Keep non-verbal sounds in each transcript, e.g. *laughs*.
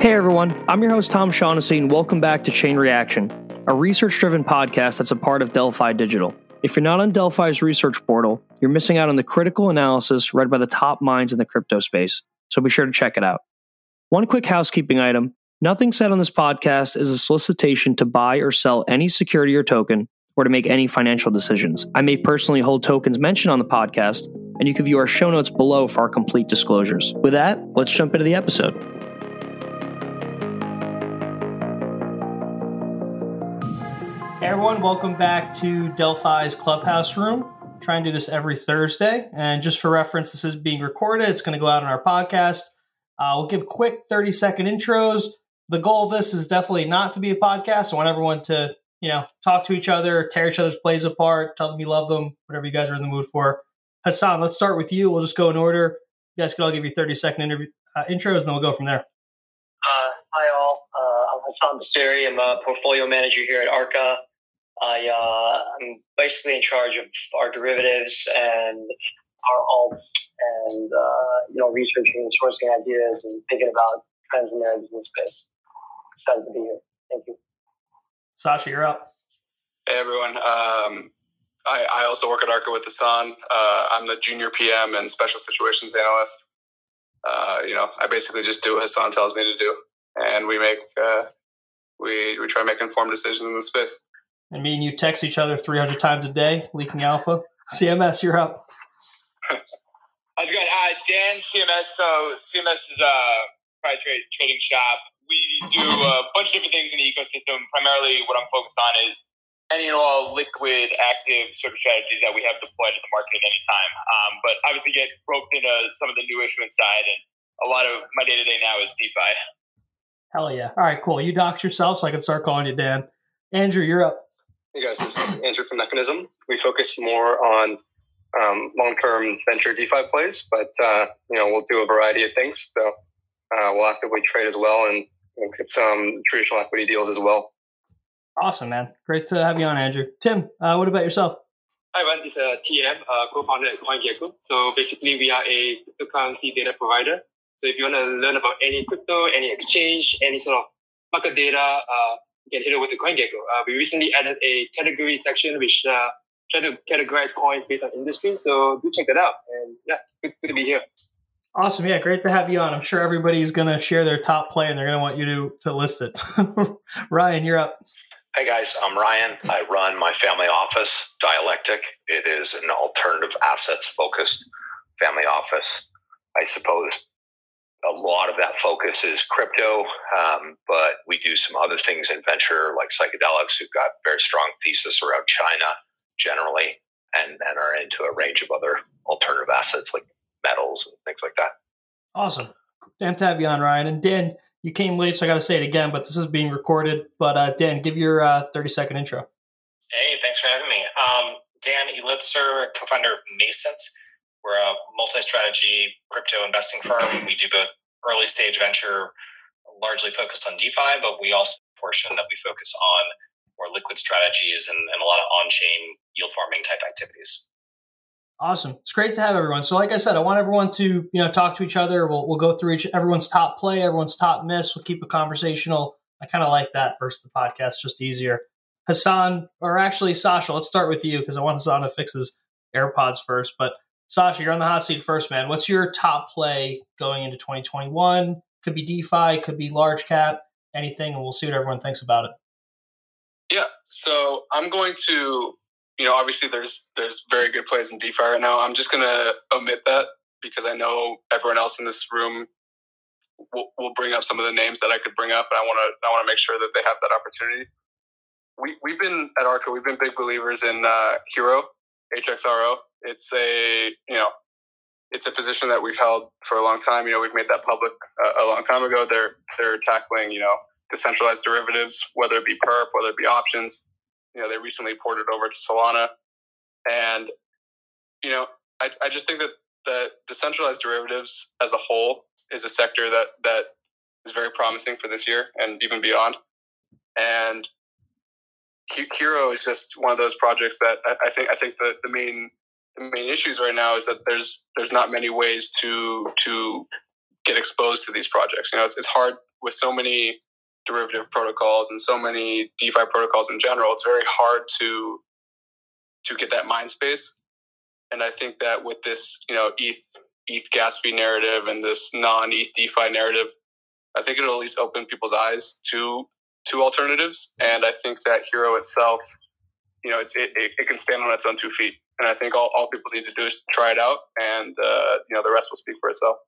Hey everyone, I'm your host Tom Shaughnessy, and welcome back to Chain Reaction, a research driven podcast that's a part of Delphi Digital. If you're not on Delphi's research portal, you're missing out on the critical analysis read by the top minds in the crypto space, so be sure to check it out. One quick housekeeping item nothing said on this podcast is a solicitation to buy or sell any security or token or to make any financial decisions. I may personally hold tokens mentioned on the podcast, and you can view our show notes below for our complete disclosures. With that, let's jump into the episode. Hey everyone, welcome back to Delphi's Clubhouse Room. Try and do this every Thursday. And just for reference, this is being recorded. It's going to go out on our podcast. Uh, we'll give quick 30 second intros. The goal of this is definitely not to be a podcast. I want everyone to, you know, talk to each other, tear each other's plays apart, tell them you love them, whatever you guys are in the mood for. Hassan, let's start with you. We'll just go in order. You guys can all give you 30 second interview, uh, intros, and then we'll go from there. Uh, hi, all. Uh, I'm Hassan Bassiri. I'm a portfolio manager here at Arca. I, uh, I'm basically in charge of our derivatives and our alts and, uh, you know, researching and sourcing ideas and thinking about trends in the business space. Excited to be here. Thank you. Sasha, you're up. Hey, everyone. Um, I, I, also work at Arca with Hassan. Uh, I'm the junior PM and special situations analyst. Uh, you know, I basically just do what Hassan tells me to do, and we make uh, we we try to make informed decisions in the space and me and you text each other 300 times a day, leaking alpha. CMS, you're up. *laughs* How's it going? Uh, Dan, CMS. So CMS is a proprietary trading shop. We do *laughs* a bunch of different things in the ecosystem. Primarily, what I'm focused on is any and all liquid, active sort of strategies that we have deployed in the market at any time. Um, but obviously, get roped into some of the new issuance side, and a lot of my day to day now is DeFi. Hell yeah! All right, cool. You dox yourself, so I can start calling you Dan. Andrew, you're up. Hey guys, this is Andrew from Mechanism. We focus more on um, long-term venture DeFi plays, but uh, you know we'll do a variety of things. So uh, we'll actively trade as well and get some traditional equity deals as well. Awesome, man! Great to have you on, Andrew. Tim, uh, what about yourself? Hi, everyone. This is uh, TM, uh, co-founder at CoinGecko. So basically, we are a cryptocurrency data provider. So if you want to learn about any crypto, any exchange, any sort of market data, uh, can hit over with the CoinGecko. Uh, we recently added a category section which uh, try to categorize coins based on industry. So do check that out. And yeah, good, good to be here. Awesome. Yeah, great to have you on. I'm sure everybody's going to share their top play and they're going to want you to, to list it. *laughs* Ryan, you're up. Hey guys, I'm Ryan. I run my family office, Dialectic. It is an alternative assets focused family office. I suppose a lot of that focus is crypto, um, but we do some other things in venture like psychedelics, We've got very strong thesis around China generally, and, and are into a range of other alternative assets like metals and things like that. Awesome. Damn to have you on, Ryan. And Dan, you came late, so I got to say it again, but this is being recorded. But uh, Dan, give your uh, 30 second intro. Hey, thanks for having me. Um, Dan Elitzer, co founder of Nascent. We're a multi-strategy crypto investing firm. We do both early stage venture, largely focused on DeFi, but we also portion that we focus on more liquid strategies and, and a lot of on-chain yield farming type activities. Awesome. It's great to have everyone. So, like I said, I want everyone to you know talk to each other. We'll we'll go through each everyone's top play, everyone's top miss. We'll keep it conversational. I kind of like that versus the podcast, just easier. Hassan, or actually Sasha, let's start with you because I want Hassan to fix his AirPods first. But Sasha, you're on the hot seat first, man. What's your top play going into 2021? Could be DeFi, could be large cap, anything, and we'll see what everyone thinks about it. So I'm going to, you know, obviously there's there's very good plays in DeFi right now. I'm just going to omit that because I know everyone else in this room will, will bring up some of the names that I could bring up, and I want to I want to make sure that they have that opportunity. We we've been at Arca, we've been big believers in uh, Hero, HXRO it's a you know it's a position that we've held for a long time. You know, we've made that public uh, a long time ago. They're they're tackling you know decentralized derivatives, whether it be perp, whether it be options. You know, they recently ported over to Solana, and you know, I, I just think that that decentralized derivatives as a whole is a sector that that is very promising for this year and even beyond. And Hero is just one of those projects that I think I think the, the main the main issues right now is that there's there's not many ways to to get exposed to these projects. You know, it's, it's hard with so many derivative protocols and so many DeFi protocols in general. It's very hard to to get that mind space. And I think that with this, you know, ETH ETH fee narrative and this non ETH DeFi narrative, I think it'll at least open people's eyes to to alternatives. And I think that Hero itself, you know, it's, it, it can stand on its own two feet. And I think all, all people need to do is try it out, and uh, you know the rest will speak for itself.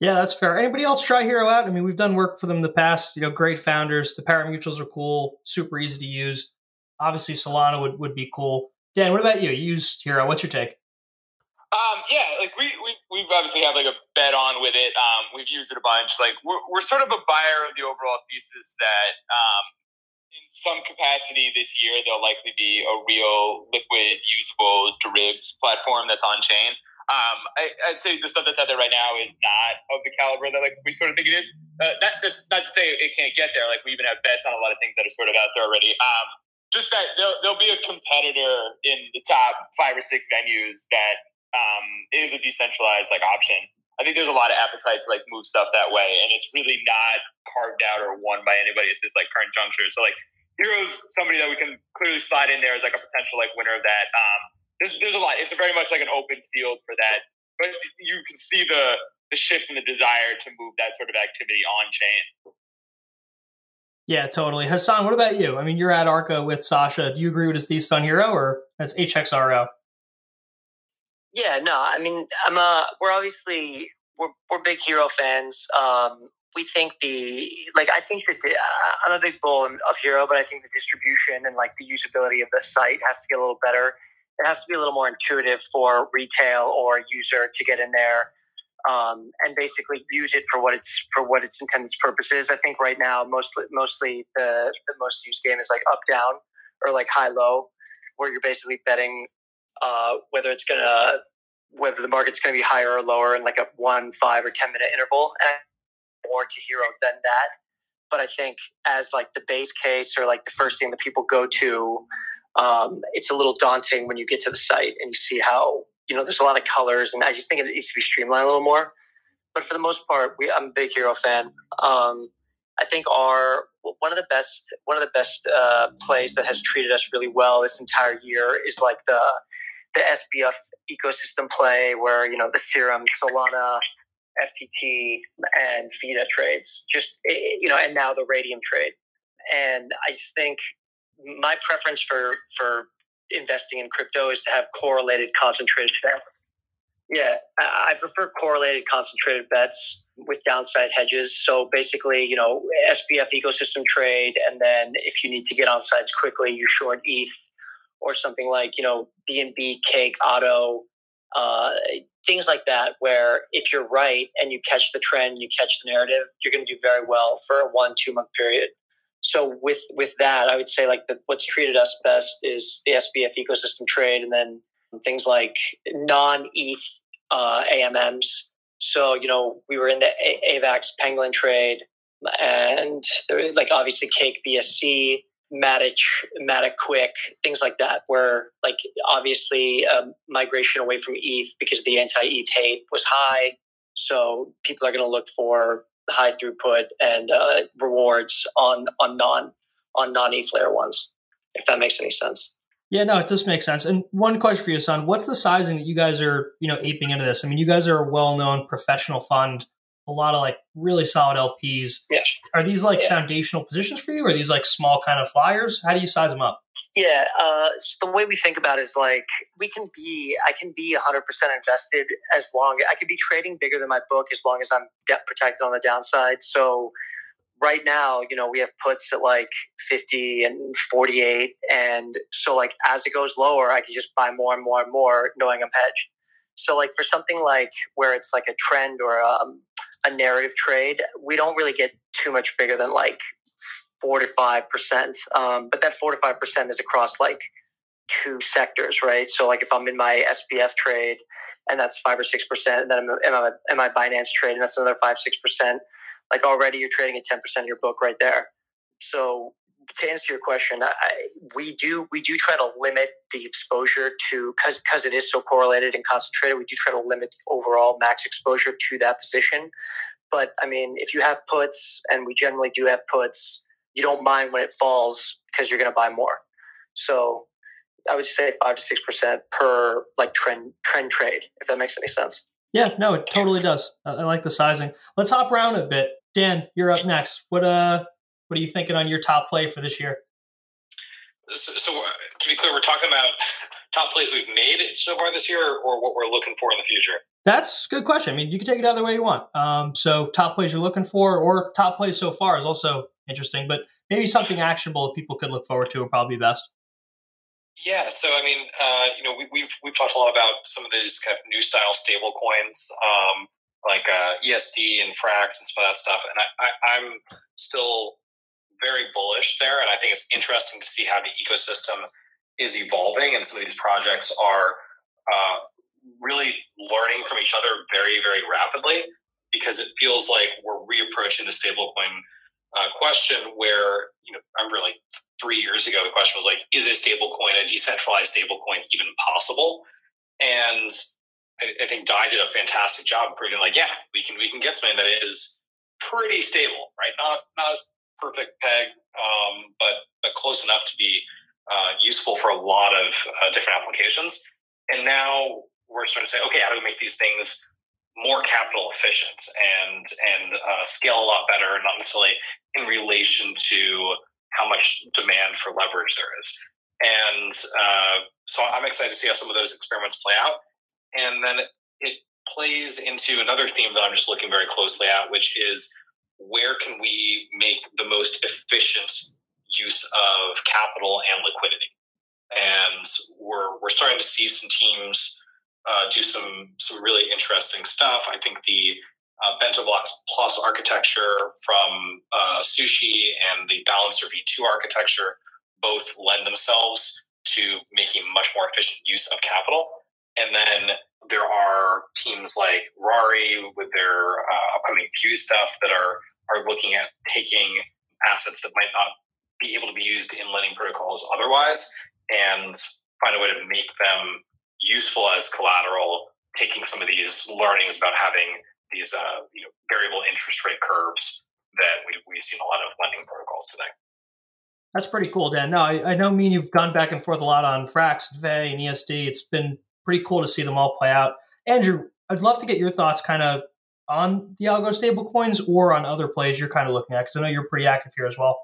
Yeah, that's fair. Anybody else try Hero out? I mean, we've done work for them in the past. You know, great founders. The pari-mutuels are cool, super easy to use. Obviously, Solana would, would be cool. Dan, what about you? You used Hero. What's your take? Um, yeah, like we, we we've obviously had like a bet on with it. Um, we've used it a bunch. Like we're we're sort of a buyer of the overall thesis that um, in some capacity this year, there'll likely be a real liquid, usable derivatives platform that's on chain. Um, I, would say the stuff that's out there right now is not of the caliber that like we sort of think it is. Uh, that, that's not to say it can't get there. Like we even have bets on a lot of things that are sort of out there already. Um, just that there'll, there'll be a competitor in the top five or six venues that um, is a decentralized like option. I think there's a lot of appetite to like move stuff that way, and it's really not carved out or won by anybody at this like current juncture. So like Hero's somebody that we can clearly slide in there as like a potential like winner of that. Um, there's there's a lot. It's very much like an open field for that, but you can see the the shift in the desire to move that sort of activity on chain. Yeah, totally. Hassan, what about you? I mean, you're at Arca with Sasha. Do you agree with his thesis on Hero, or that's HXRO? Yeah, no, I mean, I'm a. We're obviously we're we're big Hero fans. Um, we think the like I think that the, uh, I'm a big bull of Hero, but I think the distribution and like the usability of the site has to get a little better. It has to be a little more intuitive for retail or user to get in there um, and basically use it for what it's for what its intended purposes. I think right now mostly mostly the, the most used game is like up down or like high low, where you're basically betting uh, whether it's gonna whether the market's gonna be higher or lower in like a one, five, or ten minute interval, and more to hero than that. But I think as like the base case or like the first thing that people go to, um, it's a little daunting when you get to the site and you see how you know there's a lot of colors, and I just think it needs to be streamlined a little more. But for the most part, we, I'm a big hero fan. Um, I think our one of the best one of the best uh, plays that has treated us really well this entire year is like the the SBF ecosystem play where you know the Serum, Solana, FTT, and FIDA trades. Just eh, eh, you know, and now the Raydium trade. And I just think my preference for for investing in crypto is to have correlated concentrated bets. Yeah, I prefer correlated concentrated bets with downside hedges. So basically, you know, SBF ecosystem trade, and then if you need to get on sides quickly, you short ETH or something like you know BNB, Cake, Auto, uh, things like that. Where if you're right and you catch the trend, you catch the narrative, you're going to do very well for a one two month period. So with with that, I would say like the, what's treated us best is the SBF ecosystem trade, and then things like non ETH uh, AMMs so, you know, we were in the AVAX Penguin trade and there, like obviously Cake BSC, Matic, Matic Quick, things like that, where like obviously um, migration away from ETH because the anti-ETH hate was high. So people are going to look for high throughput and uh, rewards on on non on non ETH layer ones, if that makes any sense. Yeah, no, it does make sense. And one question for you, son: What's the sizing that you guys are, you know, aping into this? I mean, you guys are a well-known professional fund, a lot of like really solid LPs. Yeah. Are these like yeah. foundational positions for you, or are these like small kind of flyers? How do you size them up? Yeah, uh, so the way we think about it is like we can be, I can be 100% invested as long, I could be trading bigger than my book as long as I'm debt protected on the downside. So right now, you know, we have puts at like 50 and 48. And so, like, as it goes lower, I can just buy more and more and more, knowing I'm hedged. So, like, for something like where it's like a trend or um, a narrative trade, we don't really get too much bigger than like four to five percent. Um, but that four to five percent is across like two sectors, right? So like if I'm in my SBF trade and that's five or six percent, then I'm in my, in my Binance trade and that's another five six percent. Like already you're trading at ten percent of your book right there. So to answer your question, I, we do we do try to limit the exposure to because because it is so correlated and concentrated. We do try to limit the overall max exposure to that position. But I mean, if you have puts, and we generally do have puts, you don't mind when it falls because you're going to buy more. So I would say five to six percent per like trend trend trade, if that makes any sense. Yeah, no, it totally does. I, I like the sizing. Let's hop around a bit. Dan, you're up next. What uh what are you thinking on your top play for this year? So, so uh, to be clear, we're talking about *laughs* top plays we've made so far this year, or what we're looking for in the future. That's a good question. I mean, you can take it either way you want. Um, so, top plays you're looking for, or top plays so far is also interesting. But maybe something actionable that people could look forward to would probably be best. Yeah, so I mean, uh, you know, we, have we've, we've talked a lot about some of these kind of new style stable coins, um, like uh, ESD and Frax and some of that stuff, and I, I, I'm still very bullish there, and I think it's interesting to see how the ecosystem is evolving, and some of these projects are uh, really learning from each other very, very rapidly because it feels like we're reapproaching the stablecoin uh, question where you know I remember like three years ago the question was like, is a stablecoin, a decentralized stablecoin, even possible? And I, I think Dai did a fantastic job proving like, yeah, we can we can get something that is pretty stable, right? Not not as perfect peg, um, but but close enough to be uh, useful for a lot of uh, different applications. And now we're starting to say, okay, how do we make these things more capital efficient and and uh, scale a lot better, not necessarily in relation to how much demand for leverage there is. And uh, so I'm excited to see how some of those experiments play out. And then it plays into another theme that I'm just looking very closely at, which is where can we make the most efficient use of capital and liquidity? And we're, we're starting to see some teams uh, do some some really interesting stuff. I think the uh, BentoBox Plus architecture from uh, Sushi and the Balancer V2 architecture both lend themselves to making much more efficient use of capital. And then there are teams like Rari with their uh, upcoming Fuse stuff that are are looking at taking assets that might not be able to be used in lending protocols otherwise and find a way to make them useful as collateral. Taking some of these learnings about having these uh, you know, variable interest rate curves that we, we've seen a lot of lending protocols today. That's pretty cool, Dan. No, I, I know me and you've gone back and forth a lot on Frax, VE, and ESD. It's been pretty cool to see them all play out. Andrew, I'd love to get your thoughts kind of on the algo stablecoins or on other plays you're kind of looking at because I know you're pretty active here as well.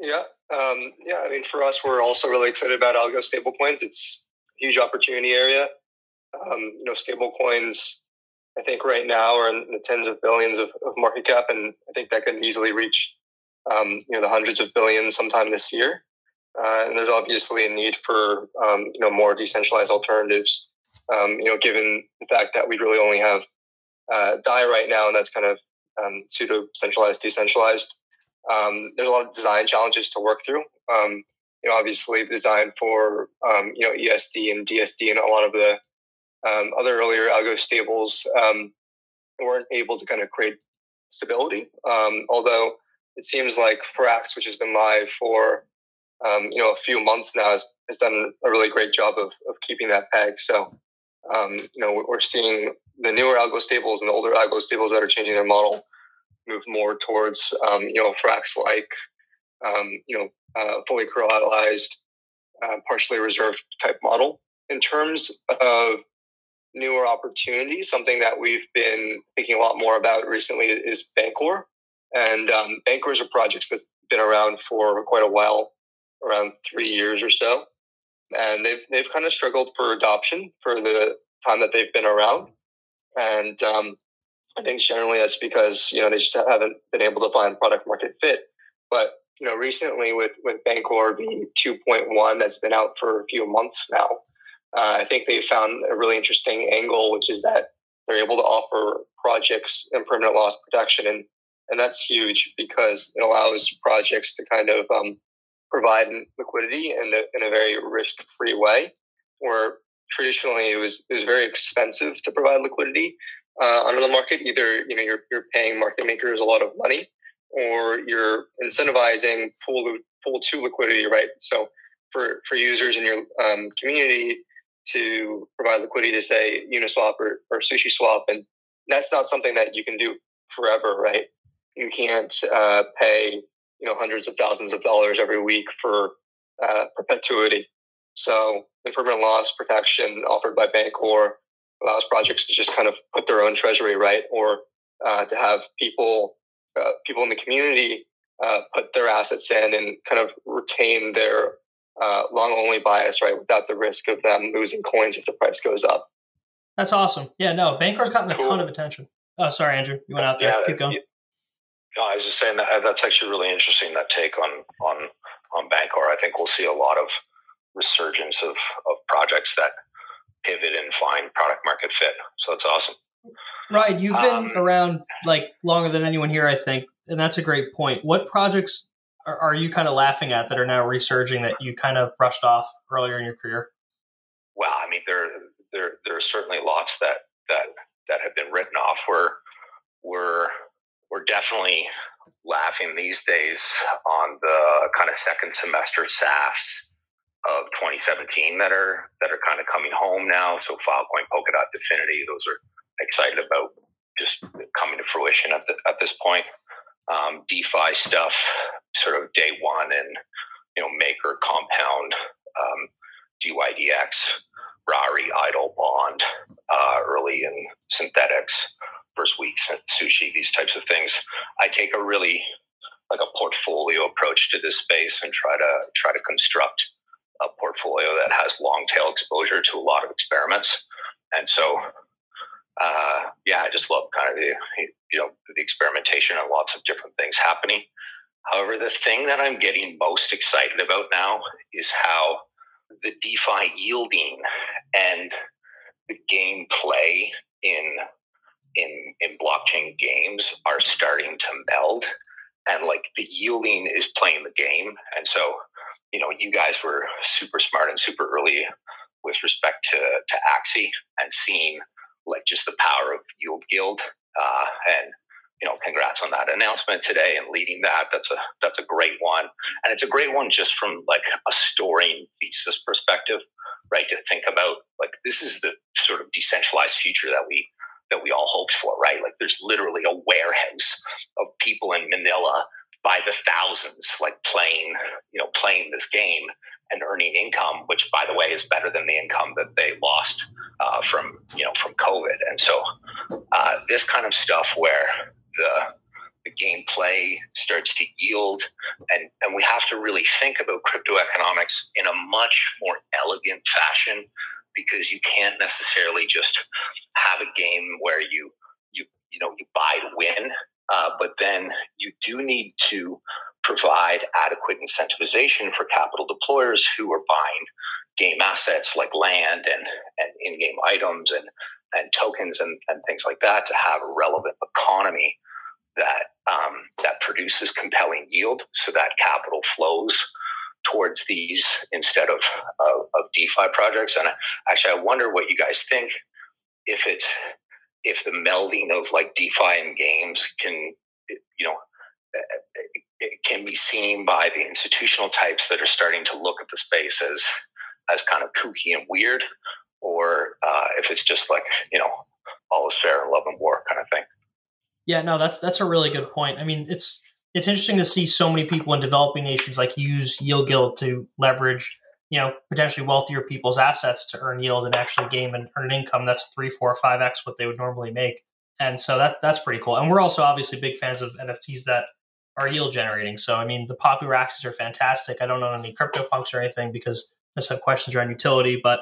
Yeah, um, yeah. I mean, for us, we're also really excited about algo stablecoins. It's a huge opportunity area. Um, you know, stablecoins. I think right now are in the tens of billions of, of market cap, and I think that can easily reach um, you know the hundreds of billions sometime this year. Uh, and there's obviously a need for um, you know more decentralized alternatives. Um, you know, given the fact that we really only have uh, Dai right now, and that's kind of um, pseudo centralized, decentralized. Um, there's a lot of design challenges to work through. Um, you know, obviously, design for um, you know ESD and DSD and a lot of the other earlier algo stables weren't able to kind of create stability. although it seems like Frax, which has been live for um, you know, a few months now has, has done a really great job of, of keeping that peg. So, um, you know, we're seeing the newer algo stables and the older algo stables that are changing their model move more towards, um, you know, Frax like, um, you know, uh, fully collateralized, uh, partially reserved type model. In terms of newer opportunities, something that we've been thinking a lot more about recently is Bancor. And um, Bancor is a project that's been around for quite a while around three years or so, and they've they've kind of struggled for adoption for the time that they've been around, and um, I think generally that's because you know they just haven't been able to find product market fit. But you know, recently with with Bancor being two point one, that's been out for a few months now. Uh, I think they found a really interesting angle, which is that they're able to offer projects impermanent loss protection, and and that's huge because it allows projects to kind of um, provide liquidity in a, in a very risk free way, where traditionally it was it was very expensive to provide liquidity uh, on the market. Either you know you're you're paying market makers a lot of money, or you're incentivizing pool pool to liquidity, right? So for for users in your um, community to provide liquidity to say Uniswap or, or Sushi Swap, and that's not something that you can do forever, right? You can't uh, pay you know hundreds of thousands of dollars every week for uh, perpetuity. So impermanent loss protection offered by Bancor allows projects to just kind of put their own treasury right, or uh, to have people uh, people in the community uh, put their assets in and kind of retain their uh, long only bias right without the risk of them losing coins if the price goes up. That's awesome. Yeah, no, Bancor's gotten a cool. ton of attention. Oh, sorry, Andrew, you went out there. Yeah, Keep going. No, I was just saying that that's actually really interesting that take on on on Bancor. I think we'll see a lot of resurgence of of projects that pivot and find product market fit. So it's awesome. Right, you've been um, around like longer than anyone here, I think, and that's a great point. What projects are, are you kind of laughing at that are now resurging that you kind of brushed off earlier in your career? Well, I mean, there there there are certainly lots that that that have been written off. We're we're we're definitely laughing these days on the kind of second semester SAFTs of 2017 that are that are kind of coming home now. So Filecoin, Polkadot, Dfinity, those are excited about just coming to fruition at the, at this point. Um, DeFi stuff, sort of day one, and you know, Maker, Compound, um, DYDX, Rari, Idle, Bond, uh, early in Synthetix, first weeks, Sushi, these types of things. I take a really like a portfolio approach to this space and try to try to construct a portfolio that has long tail exposure to a lot of experiments. And so, uh, yeah, I just love kind of the you know the experimentation and lots of different things happening. However, the thing that I'm getting most excited about now is how the DeFi yielding and the gameplay in in in blockchain games are starting to meld and like the yielding is playing the game and so you know, you guys were super smart and super early with respect to to Axie and seeing like just the power of Yield Guild. Uh, and you know, congrats on that announcement today and leading that. That's a that's a great one, and it's a great one just from like a storing thesis perspective, right? To think about like this is the sort of decentralized future that we that we all hoped for, right? Like there's literally a warehouse of people in Manila by the thousands, like playing, you know, playing this game and earning income, which, by the way, is better than the income that they lost uh, from, you know, from COVID. And so, uh, this kind of stuff where the the gameplay starts to yield, and and we have to really think about crypto economics in a much more elegant fashion because you can't necessarily just have a game where you you you know you buy to win uh, but then you do need to provide adequate incentivization for capital deployers who are buying game assets like land and, and in-game items and, and tokens and, and things like that to have a relevant economy that um, that produces compelling yield so that capital flows towards these instead of, of, of DeFi projects. And actually, I wonder what you guys think if it's if the melding of like DeFi and games can, you know, it can be seen by the institutional types that are starting to look at the space as as kind of kooky and weird, or uh, if it's just like you know all is fair in love and war kind of thing. Yeah, no, that's that's a really good point. I mean, it's it's interesting to see so many people in developing nations like use Yield Guild to leverage you know potentially wealthier people's assets to earn yield and actually game and earn an income that's three four five x what they would normally make. And so that that's pretty cool. And we're also obviously big fans of nfts that are yield generating. So i mean the popular Axies are fantastic. I don't own any crypto punks or anything because i just have questions around utility but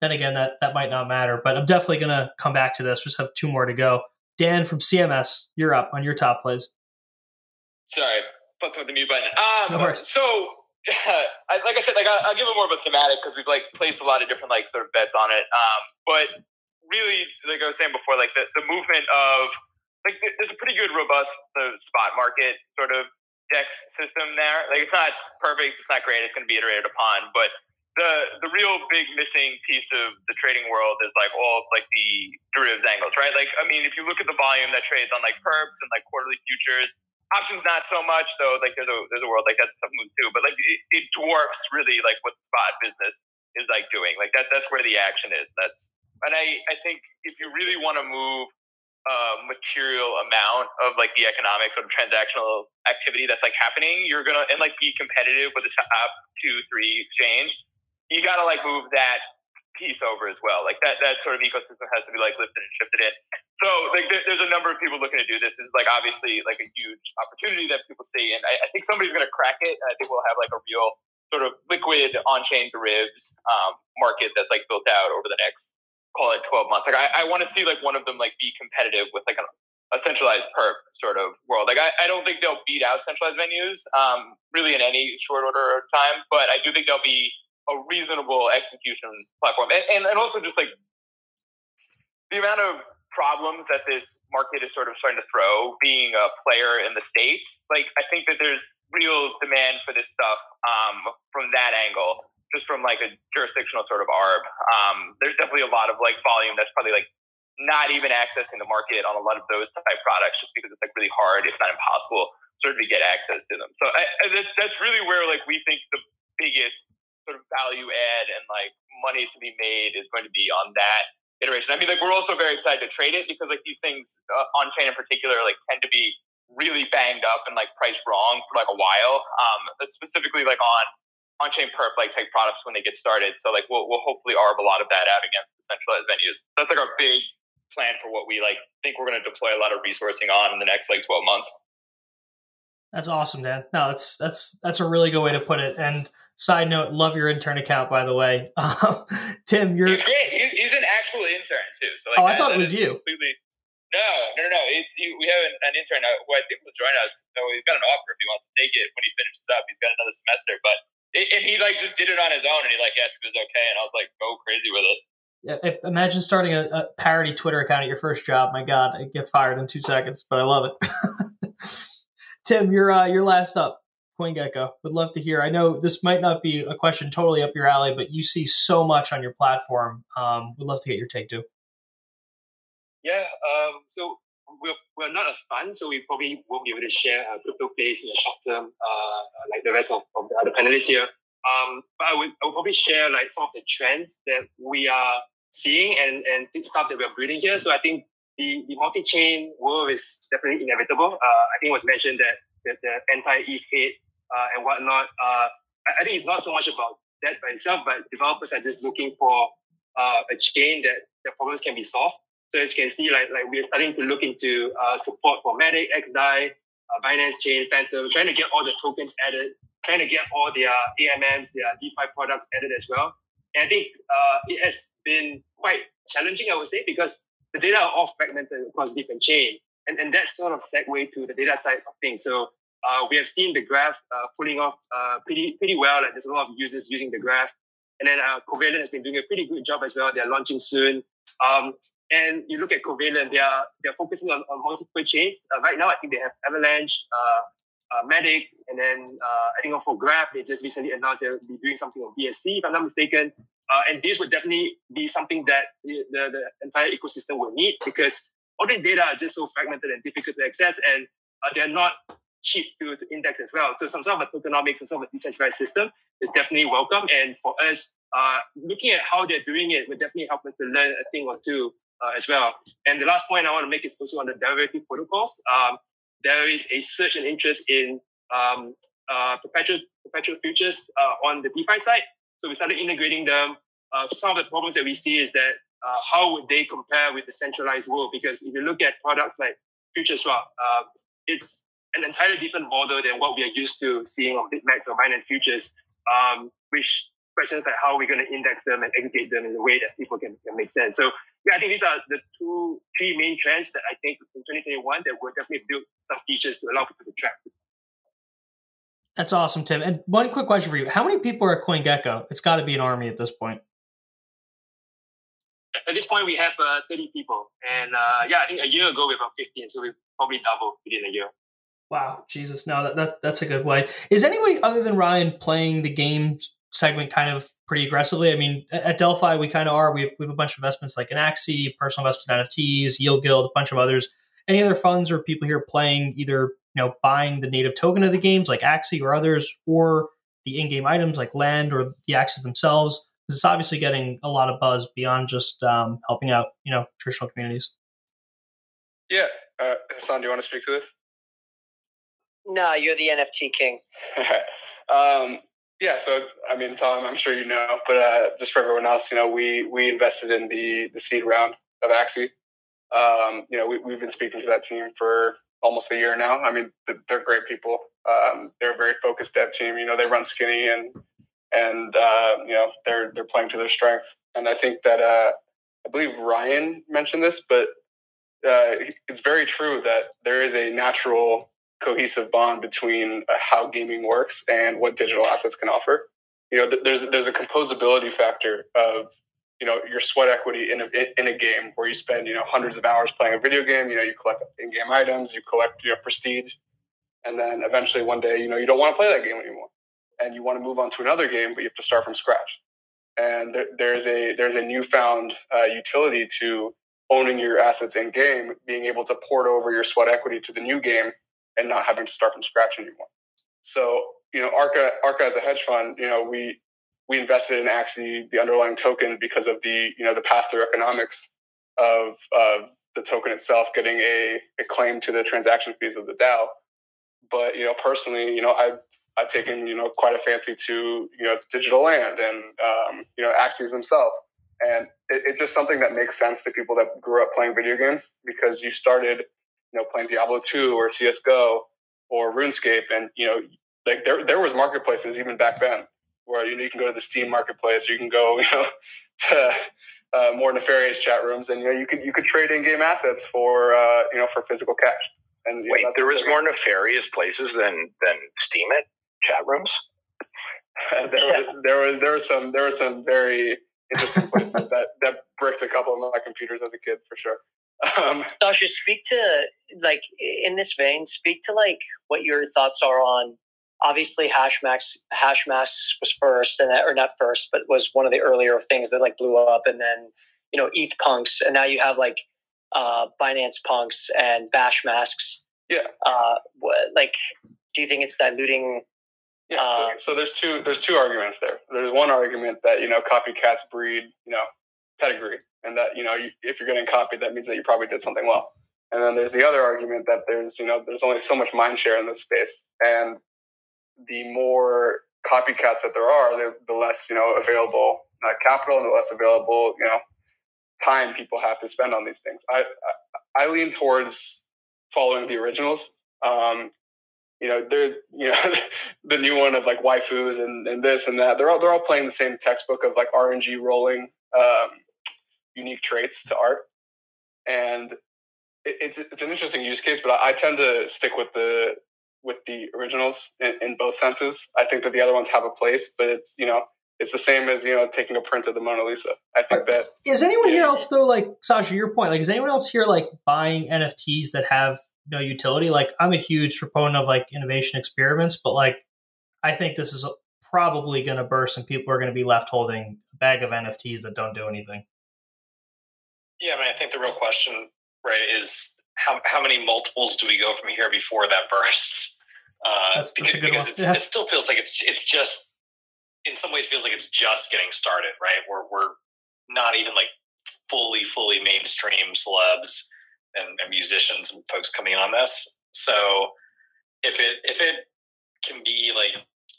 then again that that might not matter. But i'm definitely going to come back to this. We just have two more to go. Dan from cms you're up on your top plays sorry fussing with the mute button um, no so *laughs* I, like I said, like I, will give it more of a thematic because we've like placed a lot of different like sort of bets on it. Um, but really, like I was saying before, like the, the movement of like there's a pretty good robust the spot market sort of DEX system there. Like it's not perfect, it's not great, it's going to be iterated upon, but the the real big missing piece of the trading world is like all like the derivatives angles, right? Like I mean, if you look at the volume that trades on like perps and like quarterly futures, options not so much though. Like there's a there's a world like that something too, but like it, it dwarfs really like what the spot business is like doing. Like that that's where the action is. That's and I I think if you really want to move a material amount of like the economics of transactional activity that's like happening, you're gonna and like be competitive with the top two, three exchange you got to like move that piece over as well. Like that that sort of ecosystem has to be like lifted and shifted in. So like there, there's a number of people looking to do this. Is like obviously like a huge opportunity that people see, and I, I think somebody's going to crack it. I think we'll have like a real sort of liquid on-chain derivatives um, market that's like built out over the next call it 12 months. Like I, I want to see like one of them like be competitive with like a, a centralized perp sort of world. Like I, I don't think they'll beat out centralized venues um, really in any short order of time, but I do think they'll be a reasonable execution platform, and, and, and also just like the amount of problems that this market is sort of starting to throw being a player in the states like i think that there's real demand for this stuff um, from that angle just from like a jurisdictional sort of arb. Um, there's definitely a lot of like volume that's probably like not even accessing the market on a lot of those type products just because it's like really hard if not impossible sort of to get access to them. So I, I, that's really where like we think the biggest sort of value add and like money to be made is going to be on that iteration. I mean, like we're also very excited to trade it because like these things uh, on chain in particular like tend to be really banged up and like priced wrong for like a while. Um, specifically like on on chain perp like type products when they get started. So like we'll we'll hopefully arb a lot of that out against the centralized venues. That's like our big plan for what we like think we're going to deploy a lot of resourcing on in the next like 12 months. That's awesome, Dan. No, that's that's that's a really good way to put it. And Side note: Love your intern account, by the way. *laughs* Um, Tim, you're he's great. He's, he's, an actual intern too. So like, oh, I thought it was you. Completely. No, no, no, no. It's you, we have an, an intern who I think will join us. So he's got an offer if he wants to take it when he finishes up. He's got another semester, but it, and he like just did it on his own, and he like asked if it was okay, and I was like, go crazy with it. Yeah, if, imagine starting a, a, parody Twitter account at your first job. My God, I get fired in two seconds, but I love it. *laughs* Tim, you're uh, you're last up. CoinGecko. Would love to hear. I know this might not be a question totally up your alley, but you see so much on your platform. Um, would love to get your take too. Yeah. Um, so we're, we're not a fund, so we probably won't be able to share uh, crypto plays in the short term, uh, like the rest of, of the other panelists here. Um, but I would, I would probably share like some of the trends that we are seeing and, and stuff that we're building here. So I think the, the multi-chain world is definitely inevitable. Uh, I think it was mentioned that, that the anti-ETH and whatnot. Uh, I think it's not so much about that by itself, but developers are just looking for uh, a chain that their problems can be solved. So as you can see, like like we're starting to look into uh, support for Matic, XDAI, uh, Binance Chain, Fantom, trying to get all the tokens added, trying to get all their AMMs, their DeFi products added as well. And I think uh, it has been quite challenging, I would say, because the data are all fragmented across different chain. And, and that's sort of segue to the data side of things. So uh, we have seen the graph uh, pulling off uh, pretty pretty well. Like there's a lot of users using the graph, and then uh, Covalent has been doing a pretty good job as well. They're launching soon. Um, and you look at Covalent, they are they're focusing on, on multiple chains. Uh, right now, I think they have Avalanche, uh, Matic, and then I think for Graph, they just recently announced they'll be doing something on BSC, if I'm not mistaken. and this would definitely be something that the, the, the entire ecosystem will need because all these data are just so fragmented and difficult to access, and they're not cheap to, index as well. So some sort of a tokenomics and sort of a decentralized system is definitely welcome. And for us, uh, looking at how they're doing it would definitely help us to learn a thing or two uh, as well. And the last point I want to make is also on the derivative protocols. Um, there is a surge in interest in um, uh, perpetual perpetual futures uh, on the DeFi side. So we started integrating them. Uh, some of the problems that we see is that uh, how would they compare with the centralized world? Because if you look at products like futures, FutureSwap, it's an entirely different model than what we are used to seeing on BitMEX or Binance futures, um, which questions like how are we going to index them and aggregate them in a way that people can, can make sense. So yeah, I think these are the two, three main trends that I think in 2021 that will definitely build some features to allow people to track. That's awesome, Tim. And one quick question for you: How many people are at CoinGecko? It's got to be an army at this point. At this point, we have uh, 30 people, and uh, yeah, I think a year ago we were about 15, so we probably doubled within a year. Wow, Jesus! No, that, that that's a good way. Is anybody other than Ryan playing the game segment kind of pretty aggressively? I mean, at Delphi, we kind of are. We have, we have a bunch of investments like an Axie, personal investments in NFTs, Yield Guild, a bunch of others. Any other funds or people here playing either you know buying the native token of the games like Axie or others, or the in-game items like land or the Axies themselves? Because it's obviously getting a lot of buzz beyond just um, helping out you know traditional communities. Yeah, uh, Hassan, do you want to speak to this? No, you're the NFT king. *laughs* um, yeah, so I mean, Tom, I'm sure you know, but uh, just for everyone else, you know, we we invested in the the seed round of Axie. Um, you know, we, we've been speaking to that team for almost a year now. I mean, they're great people. Um, they're a very focused dev team. You know, they run skinny and and uh, you know they're they're playing to their strengths. And I think that uh, I believe Ryan mentioned this, but uh, it's very true that there is a natural cohesive bond between uh, how gaming works and what digital assets can offer. You know, there's there's a composability factor of you know your sweat equity in a in a game where you spend you know hundreds of hours playing a video game. You know, you collect in-game items, you collect your prestige, and then eventually one day you know you don't want to play that game anymore, and you want to move on to another game, but you have to start from scratch. And there, there's a there's a newfound uh, utility to owning your assets in game, being able to port over your sweat equity to the new game and not having to start from scratch anymore. So, you know, Arca, Arca as a hedge fund, you know, we we invested in Axie, the underlying token, because of the you know the path through economics of of the token itself getting a, a claim to the transaction fees of the DAO. But you know, personally, you know, I've I've taken you know quite a fancy to you know digital land and um, you know Axies themselves, and it, it's just something that makes sense to people that grew up playing video games because you started you know, playing Diablo 2 or CSGO or RuneScape. And, you know, like there, there was marketplaces even back then where, you know, you can go to the Steam marketplace or you can go, *laughs* you know, to uh, more nefarious chat rooms and, you know, you could, you could trade in-game assets for, uh, you know, for physical cash. And Wait, know, there was more nefarious places than, than Steam it chat rooms? *laughs* *laughs* there, was, there was, there was some, there were some very interesting places that, that bricked a couple of my computers as a kid for sure. Um, *laughs* Sasha, speak to like in this vein. Speak to like what your thoughts are on. Obviously, Hashmasks Hashmasks was first, and or not first, but was one of the earlier things that like blew up, and then you know ETH punks, and now you have like uh, Binance punks and Bash masks. Yeah. Uh, what, like, do you think it's diluting? Yeah. So, uh, so there's two there's two arguments there. There's one argument that you know copycats breed you know pedigree and that you know if you're getting copied, that means that you probably did something well. And then there's the other argument that there's you know there's only so much mind share in this space, and the more copycats that there are, the, the less you know available capital and the less available you know time people have to spend on these things. I I, I lean towards following the originals. Um, you know, they're you know *laughs* the new one of like waifus and, and this and that. They're all they're all playing the same textbook of like RNG rolling. Um, unique traits to art, and it, it's it's an interesting use case. But I, I, tend to stick with the with the originals in, in both senses. I think that the other ones have a place, but it's you know it's the same as you know taking a print of the Mona Lisa. I think that is anyone here else though. Like Sasha, your point. Like, is anyone else here like buying NFTs that have no utility? Like, I'm a huge proponent of like innovation experiments, but like, I think this is probably going to burst, and people are going to be left holding a bag of NFTs that don't do anything. Yeah, I mean, I think the real question, right, is how how many multiples do we go from here before that bursts? *laughs* Uh, because, because yeah. it still feels like it's it's just in some ways feels like it's just getting started, right? We're we're not even like fully fully mainstream celebs and, and musicians and folks coming in on this. So if it if it can be like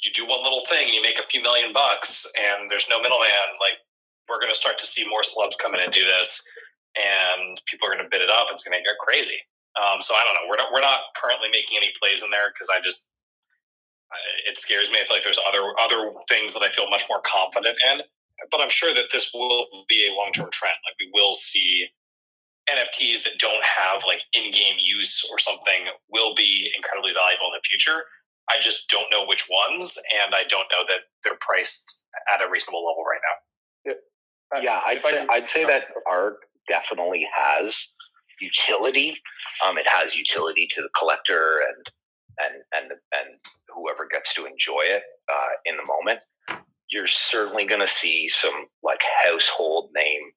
you do one little thing and you make a few million bucks and there's no middleman, like we're going to start to see more celebs come in and do this and people are going to bid it up. It's going to get crazy. Um, so I don't know. We're not we're not currently making any plays in there because I just it scares me. I feel like there's other other things that I feel much more confident in. But I'm sure that this will be a long term trend. Like we will see NFTs that don't have like in game use or something will be incredibly valuable in the future. I just don't know which ones, and I don't know that they're priced at a reasonable level right now. Yeah, I'd say, I'd say that art definitely has utility. Um, it has utility to the collector and and and and whoever gets to enjoy it uh, in the moment. You're certainly going to see some like household name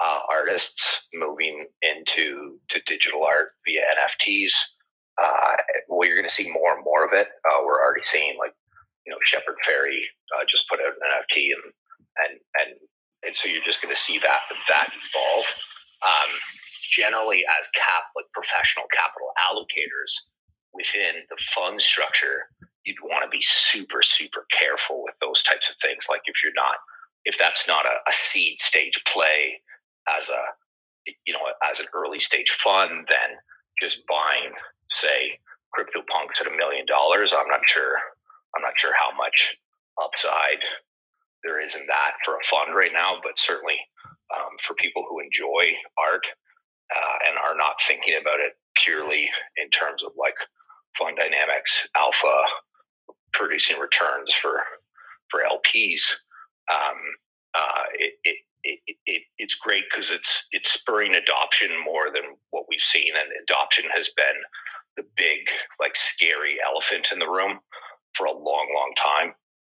uh, artists moving into to digital art via NFTs. Uh, well, you're going to see more and more of it. Uh, we're already seeing like you know Shepard Fairey uh, just put out an NFT and and and and so you're just going to see that that evolve. Um, generally, as like professional capital allocators within the fund structure, you'd want to be super super careful with those types of things. Like if you're not if that's not a, a seed stage play as a you know as an early stage fund, then just buying say crypto punks at a million dollars, I'm not sure I'm not sure how much upside there is in that for a fund right now, but certainly um, for people who enjoy art uh, and are not thinking about it purely in terms of like fund dynamics, alpha producing returns for for LPs. Um, uh, it, it, it, it, it's great because it's it's spurring adoption more than what we've seen, and adoption has been the big like scary elephant in the room for a long, long time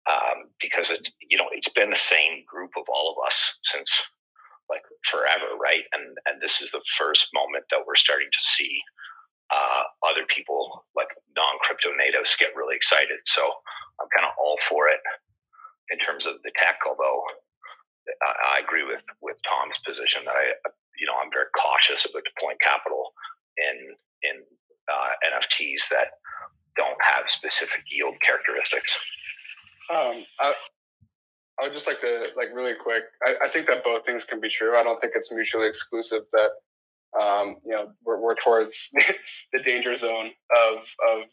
um, because it's you know it's been the same group of all of us since like forever, right? And and this is the first moment that we're starting to see uh, other people like non crypto natives get really excited. So I'm kind of all for it in terms of the tech, although I, I agree with with Tom's position that I you know I'm very cautious about deploying capital in in uh, NFTs that don't have specific yield characteristics. Um, I, I would just like to like really quick. I, I, think that both things can be true. I don't think it's mutually exclusive. That um, you know we're, we're towards *laughs* the danger zone of of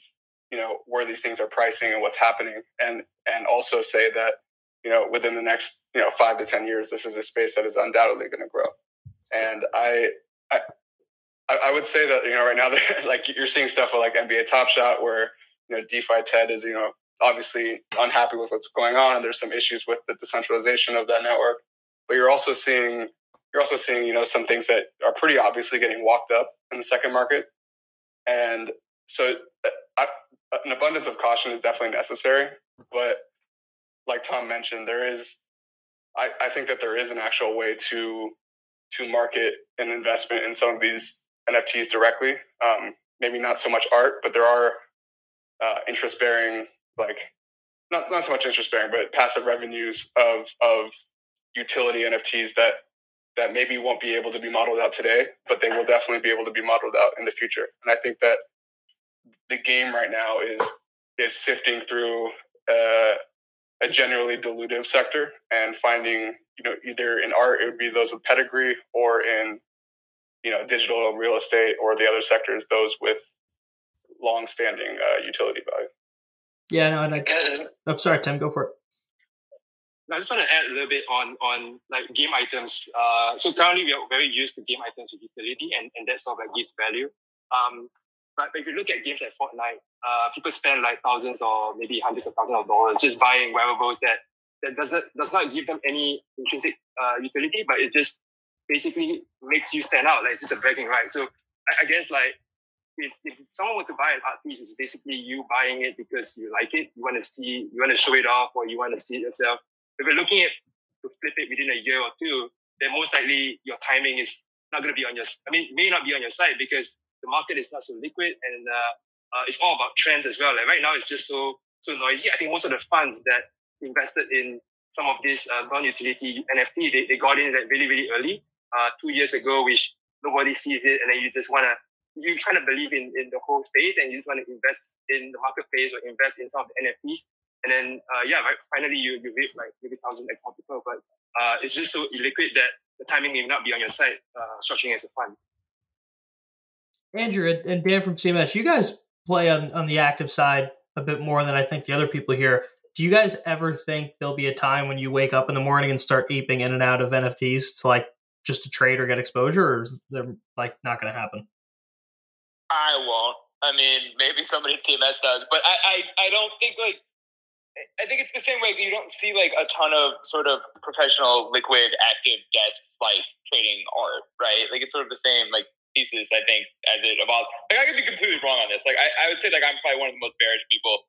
you know where these things are pricing and what's happening, and and also say that you know within the next you know five to ten years, this is a space that is undoubtedly going to grow. And I, I I would say that you know right now, *laughs* like you're seeing stuff with like NBA Top Shot, where you know DeFi Ted is you know obviously unhappy with what's going on. And there's some issues with the decentralization of that network, but you're also seeing you're also seeing you know some things that are pretty obviously getting walked up in the second market, and so uh, I, an abundance of caution is definitely necessary. But like Tom mentioned, there is I, I think that there is an actual way to to market an investment in some of these NFTs directly. Um, maybe not so much art, but there are uh, interest bearing like not not so much interest bearing, but passive revenues of of utility NFTs that that maybe won't be able to be modeled out today, but they will definitely be able to be modeled out in the future. And I think that the game right now is is sifting through uh, a generally dilutive sector and finding you know either in art it would be those with pedigree or in you know digital real estate or the other sectors those with long-standing uh, utility value yeah, no, and I, I'm sorry, Tim, go for it. I just want to add a little bit on on like game items. Uh, so currently we are very used to game items with utility, and, and that sort of like gives value. Um, but if you look at games like Fortnite, uh, people spend like thousands or maybe hundreds of thousands of dollars just buying wearables that that doesn't does not give them any intrinsic uh, utility, but it just basically makes you stand out. Like it's just a bragging right. So I, I guess like if, if someone were to buy an art piece, it's basically you buying it because you like it, you want to see, you want to show it off, or you want to see it yourself. If you're looking at to flip it within a year or two, then most likely your timing is not going to be on your. I mean, may not be on your side because the market is not so liquid, and uh, uh, it's all about trends as well. Like right now, it's just so so noisy. I think most of the funds that invested in some of these uh, non-utility NFT, they, they got in like really really early, uh, two years ago, which nobody sees it, and then you just want to you kind of believe in, in the whole space and you just want to invest in the marketplace or invest in some of the NFTs. And then, uh, yeah, right, finally you, you reap like maybe thousand X multiple, but uh, it's just so illiquid that the timing may not be on your side, uh, structuring as a fund. Andrew and Dan from CMS, you guys play on, on the active side a bit more than I think the other people here. Do you guys ever think there'll be a time when you wake up in the morning and start aping in and out of NFTs to like just to trade or get exposure, or is that like not going to happen? I won't. I mean, maybe somebody at CMS does, but I, I, I don't think like I think it's the same way you don't see like a ton of sort of professional liquid active desks like trading art, right? Like it's sort of the same like pieces, I think, as it evolves. Like I could be completely wrong on this. Like I, I would say like I'm probably one of the most bearish people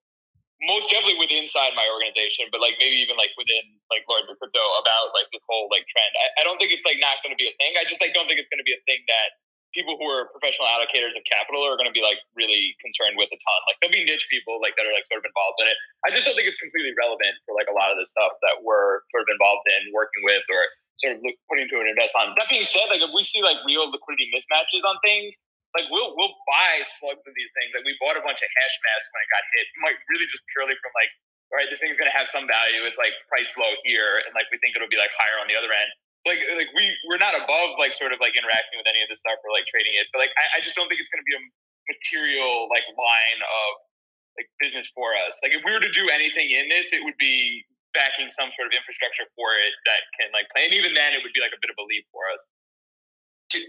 most definitely within inside my organization, but like maybe even like within like larger crypto about like this whole like trend. I, I don't think it's like not to be a thing. I just like don't think it's to be a thing that people who are professional allocators of capital are going to be like really concerned with a ton. Like there'll be niche people like that are like sort of involved in it. I just don't think it's completely relevant for like a lot of the stuff that we're sort of involved in working with or sort of putting to an invest on. That being said, like if we see like real liquidity mismatches on things, like we'll we'll buy slugs of these things. Like we bought a bunch of Hashmasks when it got hit. Might really just purely from like, all right, this thing's gonna have some value. It's like price low here, and like we think it'll be like higher on the other end. Like like we we're not above like sort of like interacting with any of this stuff or like trading it, but like I, I just don't think it's gonna be a material like line of like business for us. Like if we were to do anything in this, it would be backing some sort of infrastructure for it that can like play. And even then, it would be like a bit of a leap for us. Did,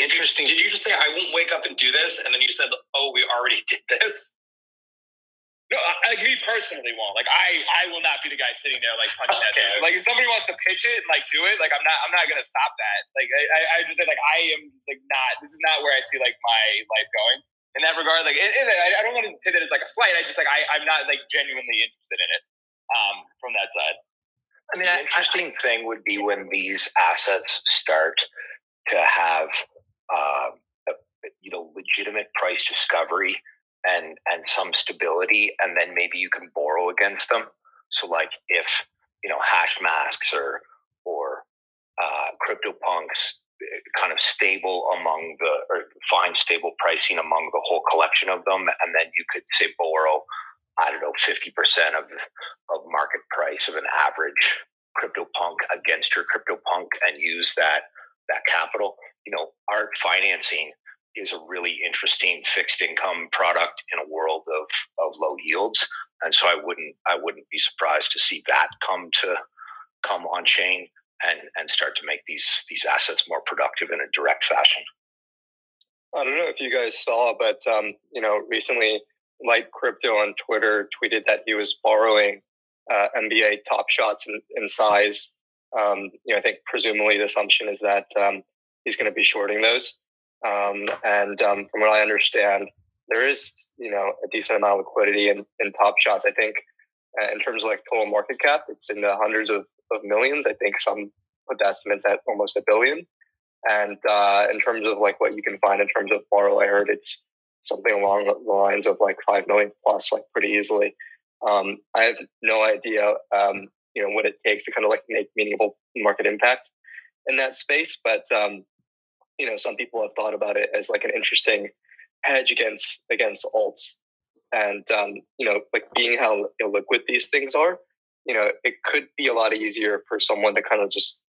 interesting. Did you, did you just say I won't wake up and do this, and then you said, "Oh, we already *laughs* did this"? No, like me personally won't. Like I, I will not be the guy sitting there like punching okay. that. Like if somebody wants to pitch it and like do it, like I'm not, I'm not gonna stop that. Like I, I just say like I am like not. This is not where I see like my life going in that regard. Like and, and I don't want to say that as like a slight. I just like I, I'm not like genuinely interested in it um, from that side. I mean, the interesting I, thing would be when these assets start to have uh, a, you know legitimate price discovery and and some stability, and then maybe you can borrow against them. So, like if you know Hashmasks or or uh, CryptoPunks eh, kind of stable among the or find stable pricing among the whole collection of them, and then you could say borrow. I don't know, fifty percent of of market price of an average crypto punk against your crypto punk and use that that capital. You know, art financing is a really interesting fixed income product in a world of, of low yields. And so I wouldn't I wouldn't be surprised to see that come to come on chain and, and start to make these these assets more productive in a direct fashion. I don't know if you guys saw, but um, you know, recently Light Crypto on Twitter tweeted that he was borrowing uh, NBA top shots in, in size um, you know, I think presumably the assumption is that um, he's going to be shorting those. Um, and um, from what I understand, there is, you know, a decent amount of liquidity in, in top shots. I think uh, in terms of like total market cap, it's in the hundreds of, of millions. I think some put estimates at almost a billion. And uh, in terms of like what you can find in terms of borrow, I heard it's something along the lines of like five million plus, like pretty easily. Um, I have no idea um, you know what it takes to kind of like make meaningful market impact in that space. But um, you know, some people have thought about it as like an interesting hedge against against alts, and um, you know, like being how illiquid these things are, you know, it could be a lot easier for someone to kind of just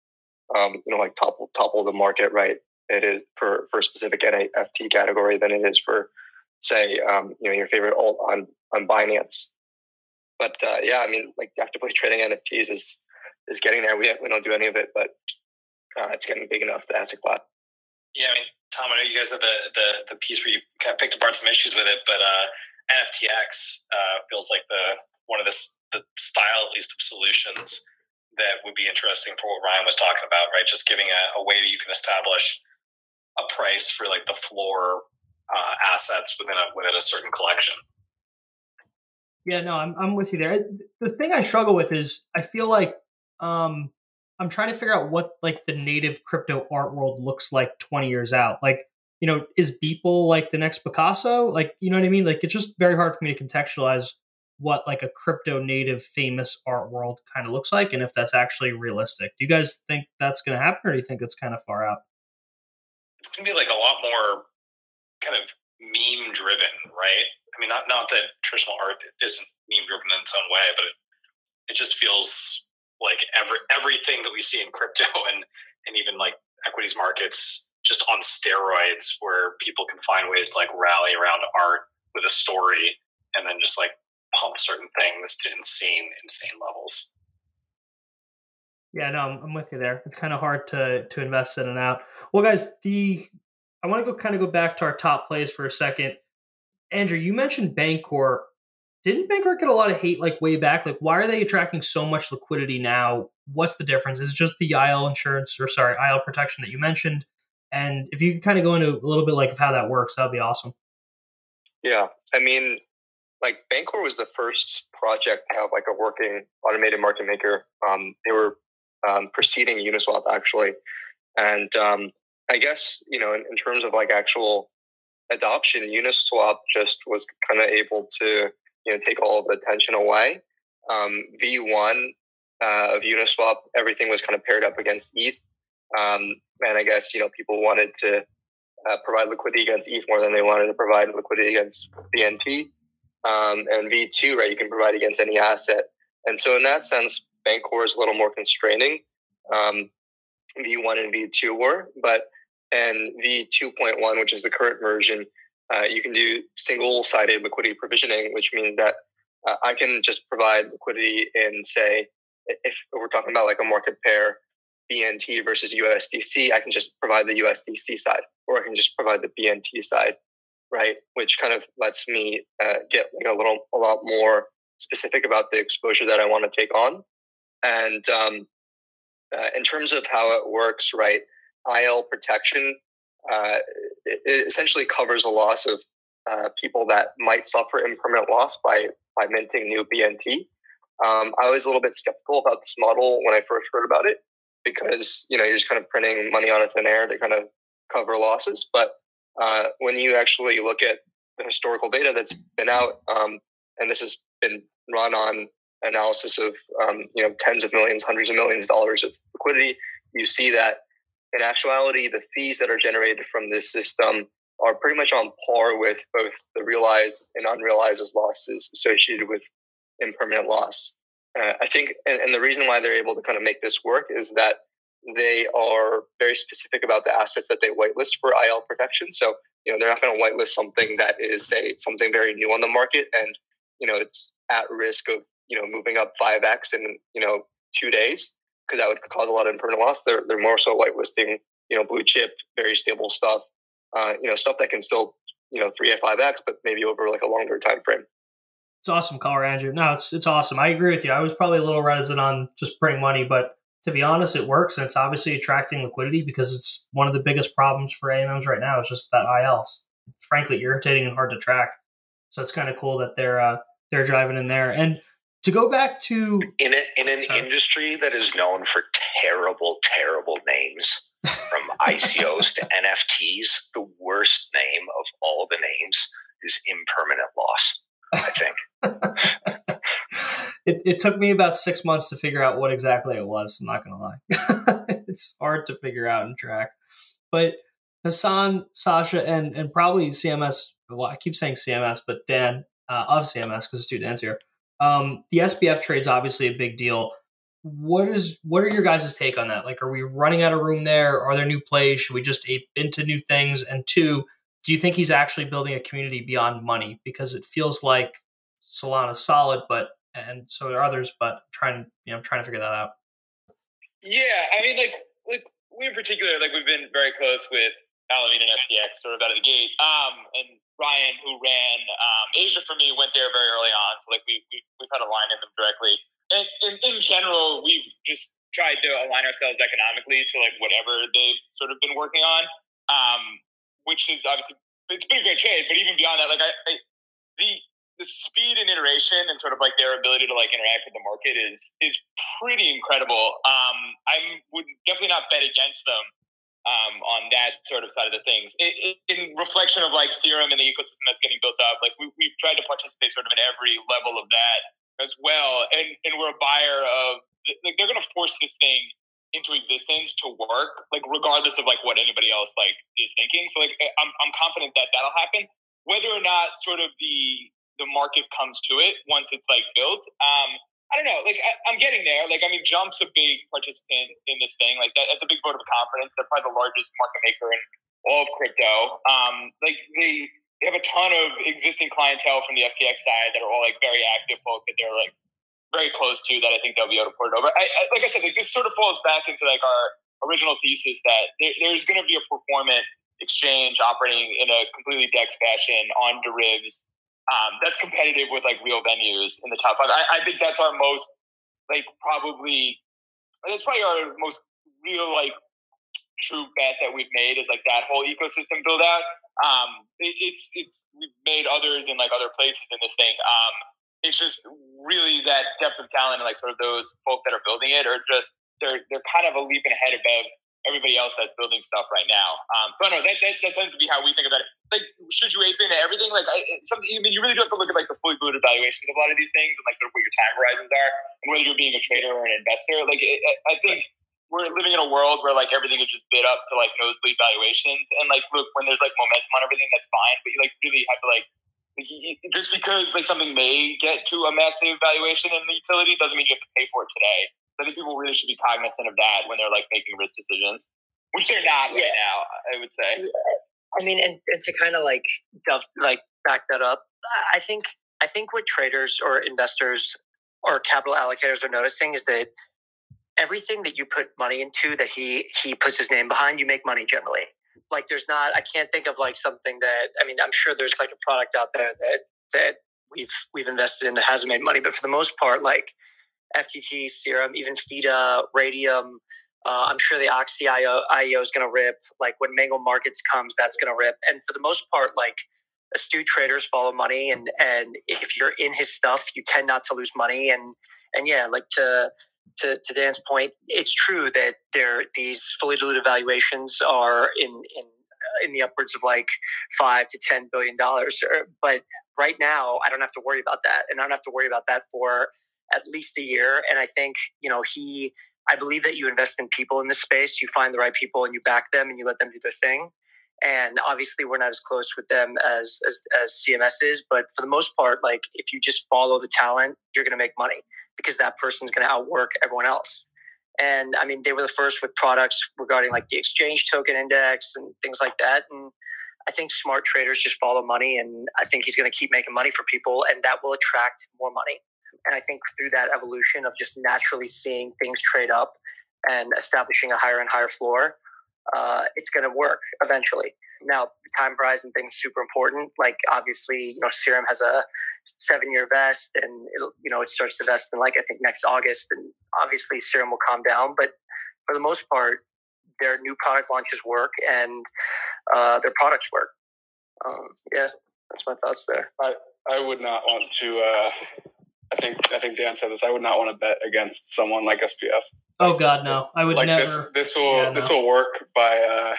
um, you know like topple topple the market, right? It is for for a specific NFT category than it is for say um, you know your favorite alt on on Binance but uh, yeah, I mean, like actively trading NFTs is is getting there. We we don't do any of it, but uh, it's getting big enough. The asset class. Yeah, I mean, Tom, I know you guys have the, the the piece where you kind of picked apart some issues with it, but uh, NFTX uh, feels like the one of the the style at least of solutions that would be interesting for what Ryan was talking about, right? Just giving a, a way that you can establish a price for like the floor uh, assets within a within a certain collection. Yeah, no, I'm I'm with you there. The thing I struggle with is I feel like um I'm trying to figure out what like the native crypto art world looks like 20 years out. Like, you know, is Beeple like the next Picasso? Like, you know what I mean? Like it's just very hard for me to contextualize what like a crypto native famous art world kind of looks like and if that's actually realistic. Do you guys think that's going to happen or do you think it's kind of far out? It's going to be like a lot more kind of meme driven, right? I mean, not not that traditional art isn't meme driven in its own way, but it, it just feels like every everything that we see in crypto *laughs* and and even like equities markets just on steroids, where people can find ways to like rally around art with a story, and then just like pump certain things to insane insane levels. Yeah, no, I'm, I'm with you there. It's kind of hard to to invest in and out. Well, guys, the I want to go kind of go back to our top plays for a second. Andrew, you mentioned Bancor. Didn't Bancor get a lot of hate like way back? Like, why are they attracting so much liquidity now? What's the difference? Is it just the IL insurance or sorry, IL protection that you mentioned? And if you could kind of go into a little bit like of how that works, that'd be awesome. Yeah, I mean, like Bancor was the first project to have like a working automated market maker. Um, they were um, preceding Uniswap actually, and um, I guess you know in, in, terms of like actual adoption, Uniswap just was kind of able to you know take all the attention away. Um, V1 uh, of Uniswap, everything was kind of paired up against ETH, um, and I guess you know people wanted to uh, provide liquidity against ETH more than they wanted to provide liquidity against BNT. Um, and V2, right, you can provide against any asset. And so in that sense, Bancor is a little more constraining. Um, V1 and V2 were, but and V2.1, which is the current version, uh, you can do single-sided liquidity provisioning, which means that uh, I can just provide liquidity in, say, if we're talking about like a market pair, BNT versus USDC, I can just provide the USDC side, or I can just provide the BNT side, right? Which kind of lets me uh, get like a little, a lot more specific about the exposure that I want to take on. And um, uh, in terms of how it works, right? IL protection uh, it, essentially covers a loss of uh, people that might suffer impermanent loss by by minting new BNT. Um, I was a little bit skeptical about this model when I first heard about it because you know you're just kind of printing money out of thin air to kind of cover losses. But uh, when you actually look at the historical data that's been out, um, and this has been run on analysis of um, you know tens of millions, hundreds of millions of dollars of liquidity, you see that in actuality, the fees that are generated from this system are pretty much on par with both the realized and unrealized losses associated with impermanent loss. Uh, I think, and, and the reason why they're able to kind of make this work is that they are very specific about the assets that they whitelist for IL protection. So, you know, they're not going to whitelist something that is, say, something very new on the market and, you know, it's at risk of, you know, moving up 5x in, you know, two days because that would cause a lot of impermanent loss. They're, they're more so whitelisting, you know, blue chip, very stable stuff, uh, you know, stuff that can still, you know, 3 5x, but maybe over like a longer time frame. It's awesome, caller Andrew. No, it's it's awesome. I agree with you. I was probably a little reticent on just printing money, but to be honest, it works and it's obviously attracting liquidity because it's one of the biggest problems for AMMs right now. Is just that ILs, frankly, irritating and hard to track. So it's kind of cool that they're uh, they're driving in there. And to go back to in a, in an sorry. industry that is known for terrible, terrible names, from *laughs* ICOs to NFTs, the worst name of all the names is impermanent loss. I think. *laughs* it, it took me about six months to figure out what exactly it was. I'm not going to lie. *laughs* it's hard to figure out and track. But Hassan, Sasha, and, and probably CMS, well, I keep saying CMS, but Dan uh, of CMS, because two Dan's here. Um, the SBF trade's obviously a big deal. What is what are your guys' take on that? Like, are we running out of room there? Are there new plays? Should we just ape into new things? And two, do you think he's actually building a community beyond money? Because it feels like Solana's solid, but and so are others. But I'm trying, you know, I'm trying to figure that out. Yeah, I mean, like, like we in particular, like we've been very close with Alameda and FTX sort of out of the gate. Um, and Ryan, who ran um, Asia for me, went there very early on. So like we we've, we've had a line in them directly. And in, in general, we've just tried to align ourselves economically to like whatever they've sort of been working on. Um, which is obviously it's been a great trade, but even beyond that, like I, I the the speed and iteration and sort of like their ability to like interact with the market is is pretty incredible. Um, I would definitely not bet against them um, on that sort of side of the things. It, it, in reflection of like Serum and the ecosystem that's getting built up, like we, we've tried to participate sort of in every level of that as well, and and we're a buyer of like they're going to force this thing into existence to work, like regardless of like what anybody else like is thinking. So like I'm I'm confident that that'll happen. Whether or not sort of the the market comes to it once it's like built, um, I don't know. Like I, am getting there. Like I mean, Jump's a big participant in this thing. Like that, that's a big vote of confidence. They're probably the largest market maker in all of crypto. Um, like they they have a ton of existing clientele from the FTX side that are all like very active folk that they're like very close to that I think they'll be able to port it over. I, I, like I said, like this sort of falls back into like our original thesis that there, there's going to be a performant exchange operating in a completely DEX fashion on derivs um, that's competitive with like real venues in the top five. I, I think that's our most like probably that's probably our most real like true bet that we've made is like that whole ecosystem build out. Um, it, it's it's we've made others in like other places in this thing. Um, it's just really that depth of talent and like sort of those folk that are building it are just they're they're kind of a leap ahead above everybody else that's building stuff right now. Um, but no, that, that, that tends to be how we think about it. Like, should you ape into everything? Like, I, something. I mean, you really do have to look at like the fully diluted valuations of a lot of these things and like sort of what your time horizons are, and whether you're being a trader or an investor. Like, it, I think we're living in a world where like everything is just bid up to like nosebleed valuations, and like, look, when there's like momentum on everything, that's fine. But you like really have to like just because like something may get to a massive valuation in the utility doesn't mean you have to pay for it today. I think people really should be cognizant of that when they're like making risk decisions, which they're not right yeah. now. I would say. I mean, and, and to kind of like like back that up, I think I think what traders or investors or capital allocators are noticing is that everything that you put money into that he he puts his name behind, you make money generally. Like there's not I can't think of like something that I mean I'm sure there's like a product out there that that we've we've invested in that hasn't made money, but for the most part, like FTT, Serum, even FIDA, Raydium. Uh, I'm sure the Oxy IO, is going to rip. Like when Mango Markets comes, that's going to rip. And for the most part, like astute traders follow money, and and if you're in his stuff, you tend not to lose money. And and yeah, like to to, to Dan's point, it's true that there these fully diluted valuations are in in in the upwards of like five to ten billion dollars. But right now, I don't have to worry about that, and I don't have to worry about that for at least a year. And I think you know he. I believe that you invest in people in this space. You find the right people and you back them and you let them do their thing. And obviously, we're not as close with them as, as, as CMS is, but for the most part, like if you just follow the talent, you're going to make money because that person's going to outwork everyone else. And I mean, they were the first with products regarding like the exchange token index and things like that. And I think smart traders just follow money, and I think he's going to keep making money for people, and that will attract more money. And I think through that evolution of just naturally seeing things trade up and establishing a higher and higher floor, uh, it's going to work eventually. Now, the time horizon thing is super important. Like, obviously, you know, Serum has a seven-year vest, and you know, it starts to vest in like I think next August, and obviously, Serum will calm down. But for the most part, their new product launches work and uh, their products work. Um, yeah, that's my thoughts there. I I would not want to. Uh, I think I think Dan said this. I would not want to bet against someone like SBF. Oh God, no! I would like never. This, this will yeah, this no. will work by uh,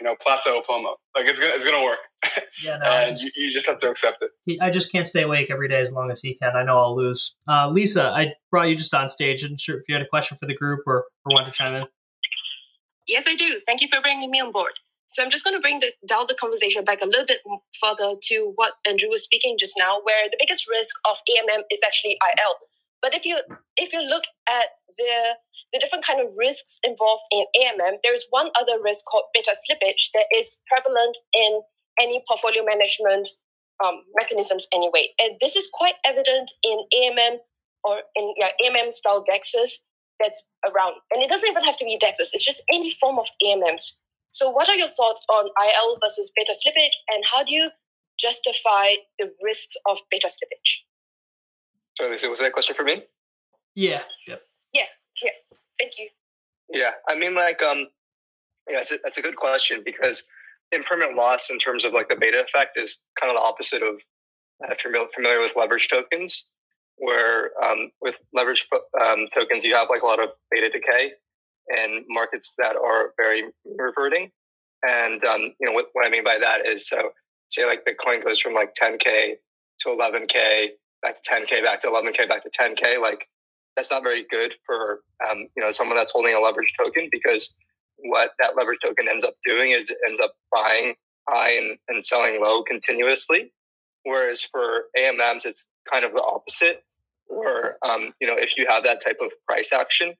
you know Plaza Plomo. Like it's gonna it's gonna work. *laughs* Yeah, no, and just, you, you, just have to accept it. I just can't stay awake every day as long as he can. I know I'll lose. Uh, Lisa, I brought you just on stage, and sure if you had a question for the group or or want to chime in. Yes, I do. Thank you for bringing me on board. So I'm just going to bring the, down the conversation back a little bit further to what Andrew was speaking just now, where the biggest risk of AMM is actually IL. But if you if you look at the the different kind of risks involved in AMM, there is one other risk called beta slippage that is prevalent in any portfolio management um, mechanisms anyway. And this is quite evident in AMM or in yeah, AMM style dexes that's around. And it doesn't even have to be dexes, it's just any form of AMMs. So, what are your thoughts on IL versus beta slippage, and how do you justify the risks of beta slippage? So, was that a question for me? Yeah. Yep. Yeah. Yeah. Thank you. Yeah, I mean, like, um, yeah, that's a, that's a good question because impermanent loss in terms of like the beta effect is kind of the opposite of if you're familiar with leverage tokens, where um, with leverage um, tokens you have like a lot of beta decay and markets that are very reverting. And um, you know what, what I mean by that is so say like Bitcoin goes from like 10k to 11k back to 10k back to 11k back to 10k like that's not very good for um, you know someone that's holding a leverage token because what that leverage token ends up doing is it ends up buying high and, and selling low continuously whereas for AMMs it's kind of the opposite or um, you know if you have that type of price action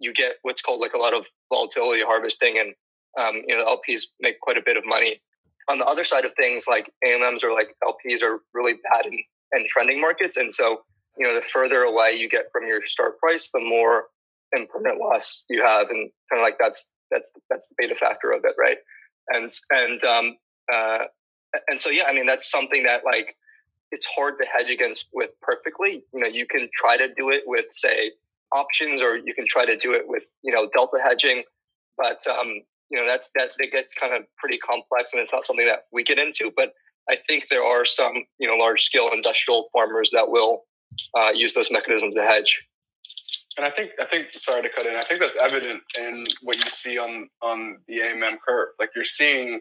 you get what's called like a lot of volatility harvesting and um, you know lps make quite a bit of money. On the other side of things like amms or like lps are really bad in, in trending markets and so you know the further away you get from your start price the more impermanent loss you have and kind of like that's that's that's the beta factor of it right? And and um uh and so yeah i mean that's something that like it's hard to hedge against with perfectly. You know, you can try to do it with say options, or you can try to do it with you know delta hedging. But um, you know that's that it gets kind of pretty complex, and it's not something that we get into. But I think there are some you know large scale industrial farmers that will uh, use those mechanisms to hedge. And I think I think sorry to cut in. I think that's evident in what you see on on the AMM curve. Like you're seeing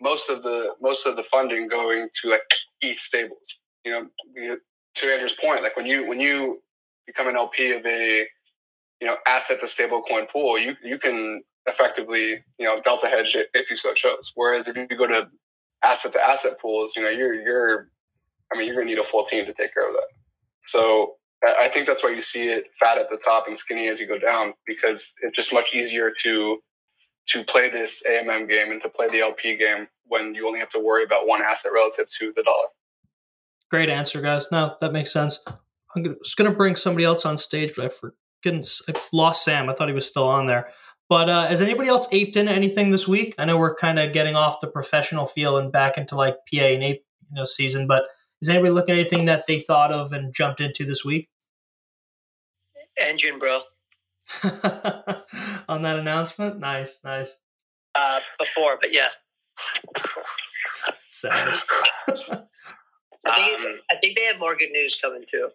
most of the most of the funding going to like ETH stables. You know, to Andrew's point, like when you when you become an LP of a you know asset to stablecoin pool, you you can effectively you know delta hedge it if you so chose. Whereas if you go to asset to asset pools, you know you're you're I mean you're gonna need a full team to take care of that. So I think that's why you see it fat at the top and skinny as you go down because it's just much easier to to play this AMM game and to play the LP game when you only have to worry about one asset relative to the dollar. Great answer, guys. No, that makes sense. I'm gonna, just going to bring somebody else on stage, but I forget, I lost Sam. I thought he was still on there. But uh, has anybody else aped into anything this week? I know we're kind of getting off the professional feel and back into like PA and ape you know, season, but is anybody looking at anything that they thought of and jumped into this week? Engine, bro. *laughs* on that announcement, nice, nice. Uh, before, but yeah. Savage. *laughs* I think, um, I think they have more good news coming too.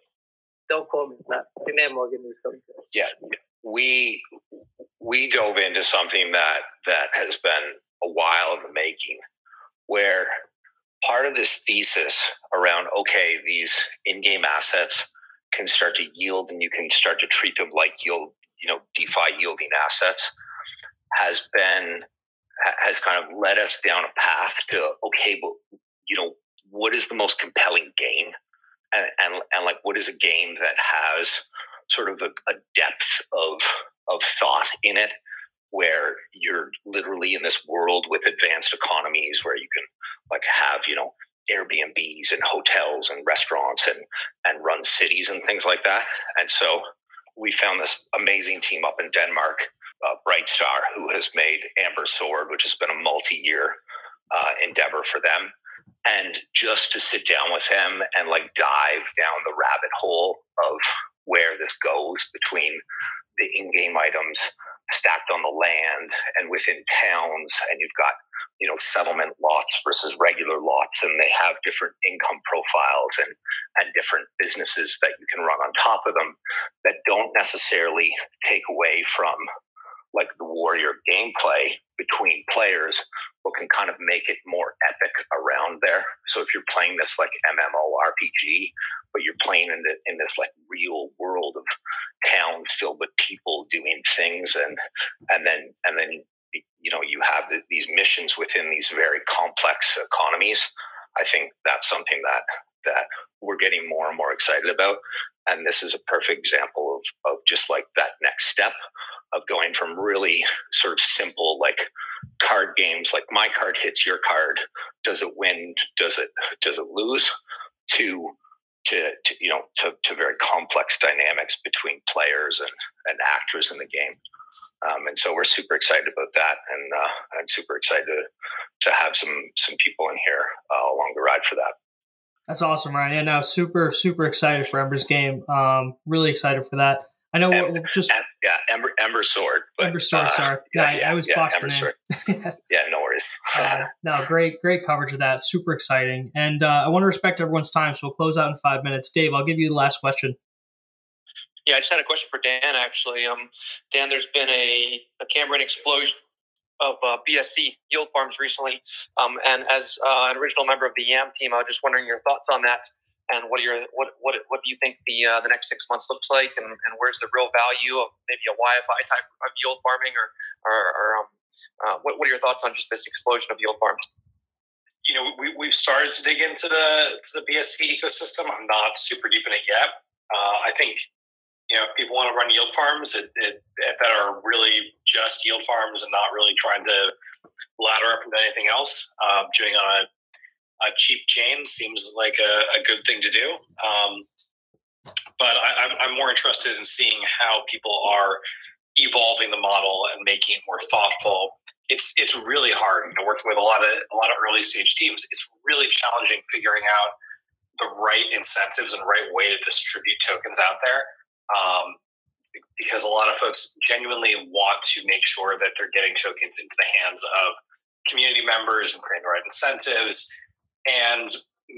Don't quote me that. I think they have more good news coming too. Yeah, we we dove into something that that has been a while in the making, where part of this thesis around okay, these in-game assets can start to yield, and you can start to treat them like yield, you know, DeFi yielding assets, has been has kind of led us down a path to okay, but you know, what is the most compelling game? And, and, and like what is a game that has sort of a, a depth of of thought in it where you're literally in this world with advanced economies where you can like have you know airbnbs and hotels and restaurants and and run cities and things like that? And so we found this amazing team up in denmark uh, brightstar who has made Ember Sword which has been a multi-year uh, endeavor for them. And just to sit down with him and like dive down the rabbit hole of where this goes between the in-game items stacked on the land and within towns and you've got you know settlement lots versus regular lots and they have different income profiles and and different businesses that you can run on top of them that don't necessarily take away from like the warrior gameplay between players but can kind of make it more epic around there. So if you're playing this like MMO RPG, but you're playing in, the, in this like real world of towns filled with people doing things, and and then and then you know you have the, these missions within these very complex economies. I think that's something that that we're getting more and more excited about, and this is a perfect example of of just like that next step of going from really sort of simple like card games like my card hits your card. Does it win? Does it does it lose? to to, to you know to, to very complex dynamics between players and, and actors in the game um, and so we're super excited about that and uh, i'm super excited to, to have some some people in here uh, along the ride for that that's awesome ryan yeah no super super excited for ember's game um, really excited for that I know. Em, just em, yeah, Ember Ember Sword. But, Ember Sword. Uh, sorry, yeah, yeah, I, I was yeah, Ember Sword. *laughs* yeah, no. Uh, no, great, great coverage of that. Super exciting, and uh, I want to respect everyone's time, so we'll close out in five minutes. Dave, I'll give you the last question. Yeah, I just had a question for Dan. Actually, um, Dan, there's been a, a Cambrian explosion of uh, BSC yield farms recently, um, and as uh, an original member of the YAM team, I was just wondering your thoughts on that and what are your what what what do you think the uh, the next six months looks like, and, and where's the real value of maybe a YFI type of yield farming, or or, or um, uh, what what are your thoughts on just this explosion of yield farms? You know, we we've started to dig into the to the BSC ecosystem. I'm not super deep in it yet. Uh, I think you know if people want to run yield farms it, it, that are really just yield farms and not really trying to ladder up into anything else. Uh, doing on a a cheap chain seems like a, a good thing to do. Um, but I, am more interested in seeing how people are evolving the model and making it more thoughtful. It's it's really hard. You know, working with a lot of a lot of early stage teams, it's really challenging figuring out the right incentives and right way to distribute tokens out there. Um, because a lot of folks genuinely want to make sure that they're getting tokens into the hands of community members and creating the right incentives. And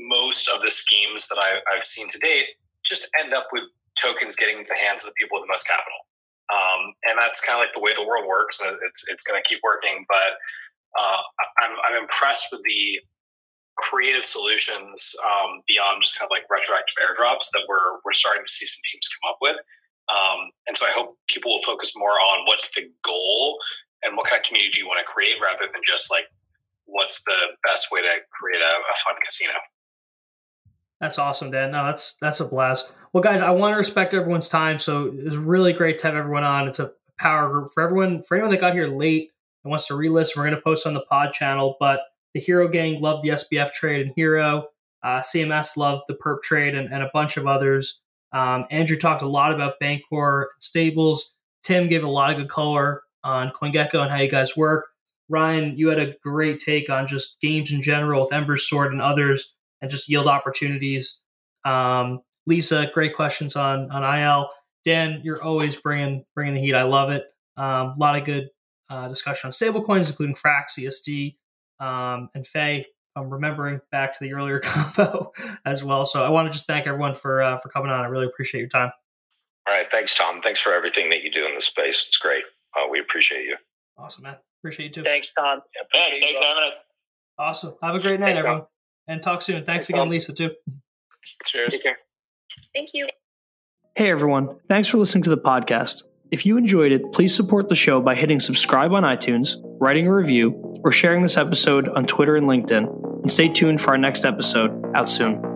most of the schemes that I, have seen to date just end up with tokens getting into the hands of the people with the most capital. Um, and that's kind of like the way the world works, and it's it's going to keep working. But uh, I'm I'm impressed with the creative solutions um, beyond just kind of like retroactive airdrops that we're we're starting to see some teams come up with. Um, and so I hope people will focus more on what's the goal and what kind of community do you want to create rather than just like what's the best way to create a, a fun casino. That's awesome, Dan. No, that's that's a blast. Well, guys, I want to respect everyone's time, so it's really great to have everyone on. It's a power group for everyone. For anyone that got here late and wants to re-listen, we're going to post on the pod channel. But the Hero Gang loved the SBF trade and Hero. Uh, CMS loved the perp trade and, and a bunch of others. Um, Andrew talked a lot about Bancor and stables. Tim gave a lot of good color on CoinGecko and how you guys work. Ryan, you had a great take on just games in general with Ember's Sword and others, and just yield opportunities. Um, Lisa, great questions on on IL. Dan, you're always bringing bringing the heat. I love it. Um, a lot of good uh, discussion on stablecoins, including Frax, ESD, um, and FEI. I'm remembering back to the earlier *laughs* combo as well. So I want to just thank everyone for uh, for coming on. I really appreciate your time. All right, thanks, Tom. Thanks for everything that you do in the space. It's great. Uh, we appreciate you. Awesome, man. Appreciate you too. Thanks, Tom. Yeah, thanks. Thanks for having us. Awesome. Have a great night, thanks, everyone. Tom. And talk soon. Thanks, thanks again, Tom. Lisa, too. Cheers. Thank you. Hey, everyone. Thanks for listening to the podcast. If you enjoyed it, please support the show by hitting subscribe on iTunes, writing a review, or sharing this episode on Twitter and LinkedIn. And stay tuned for our next episode out soon.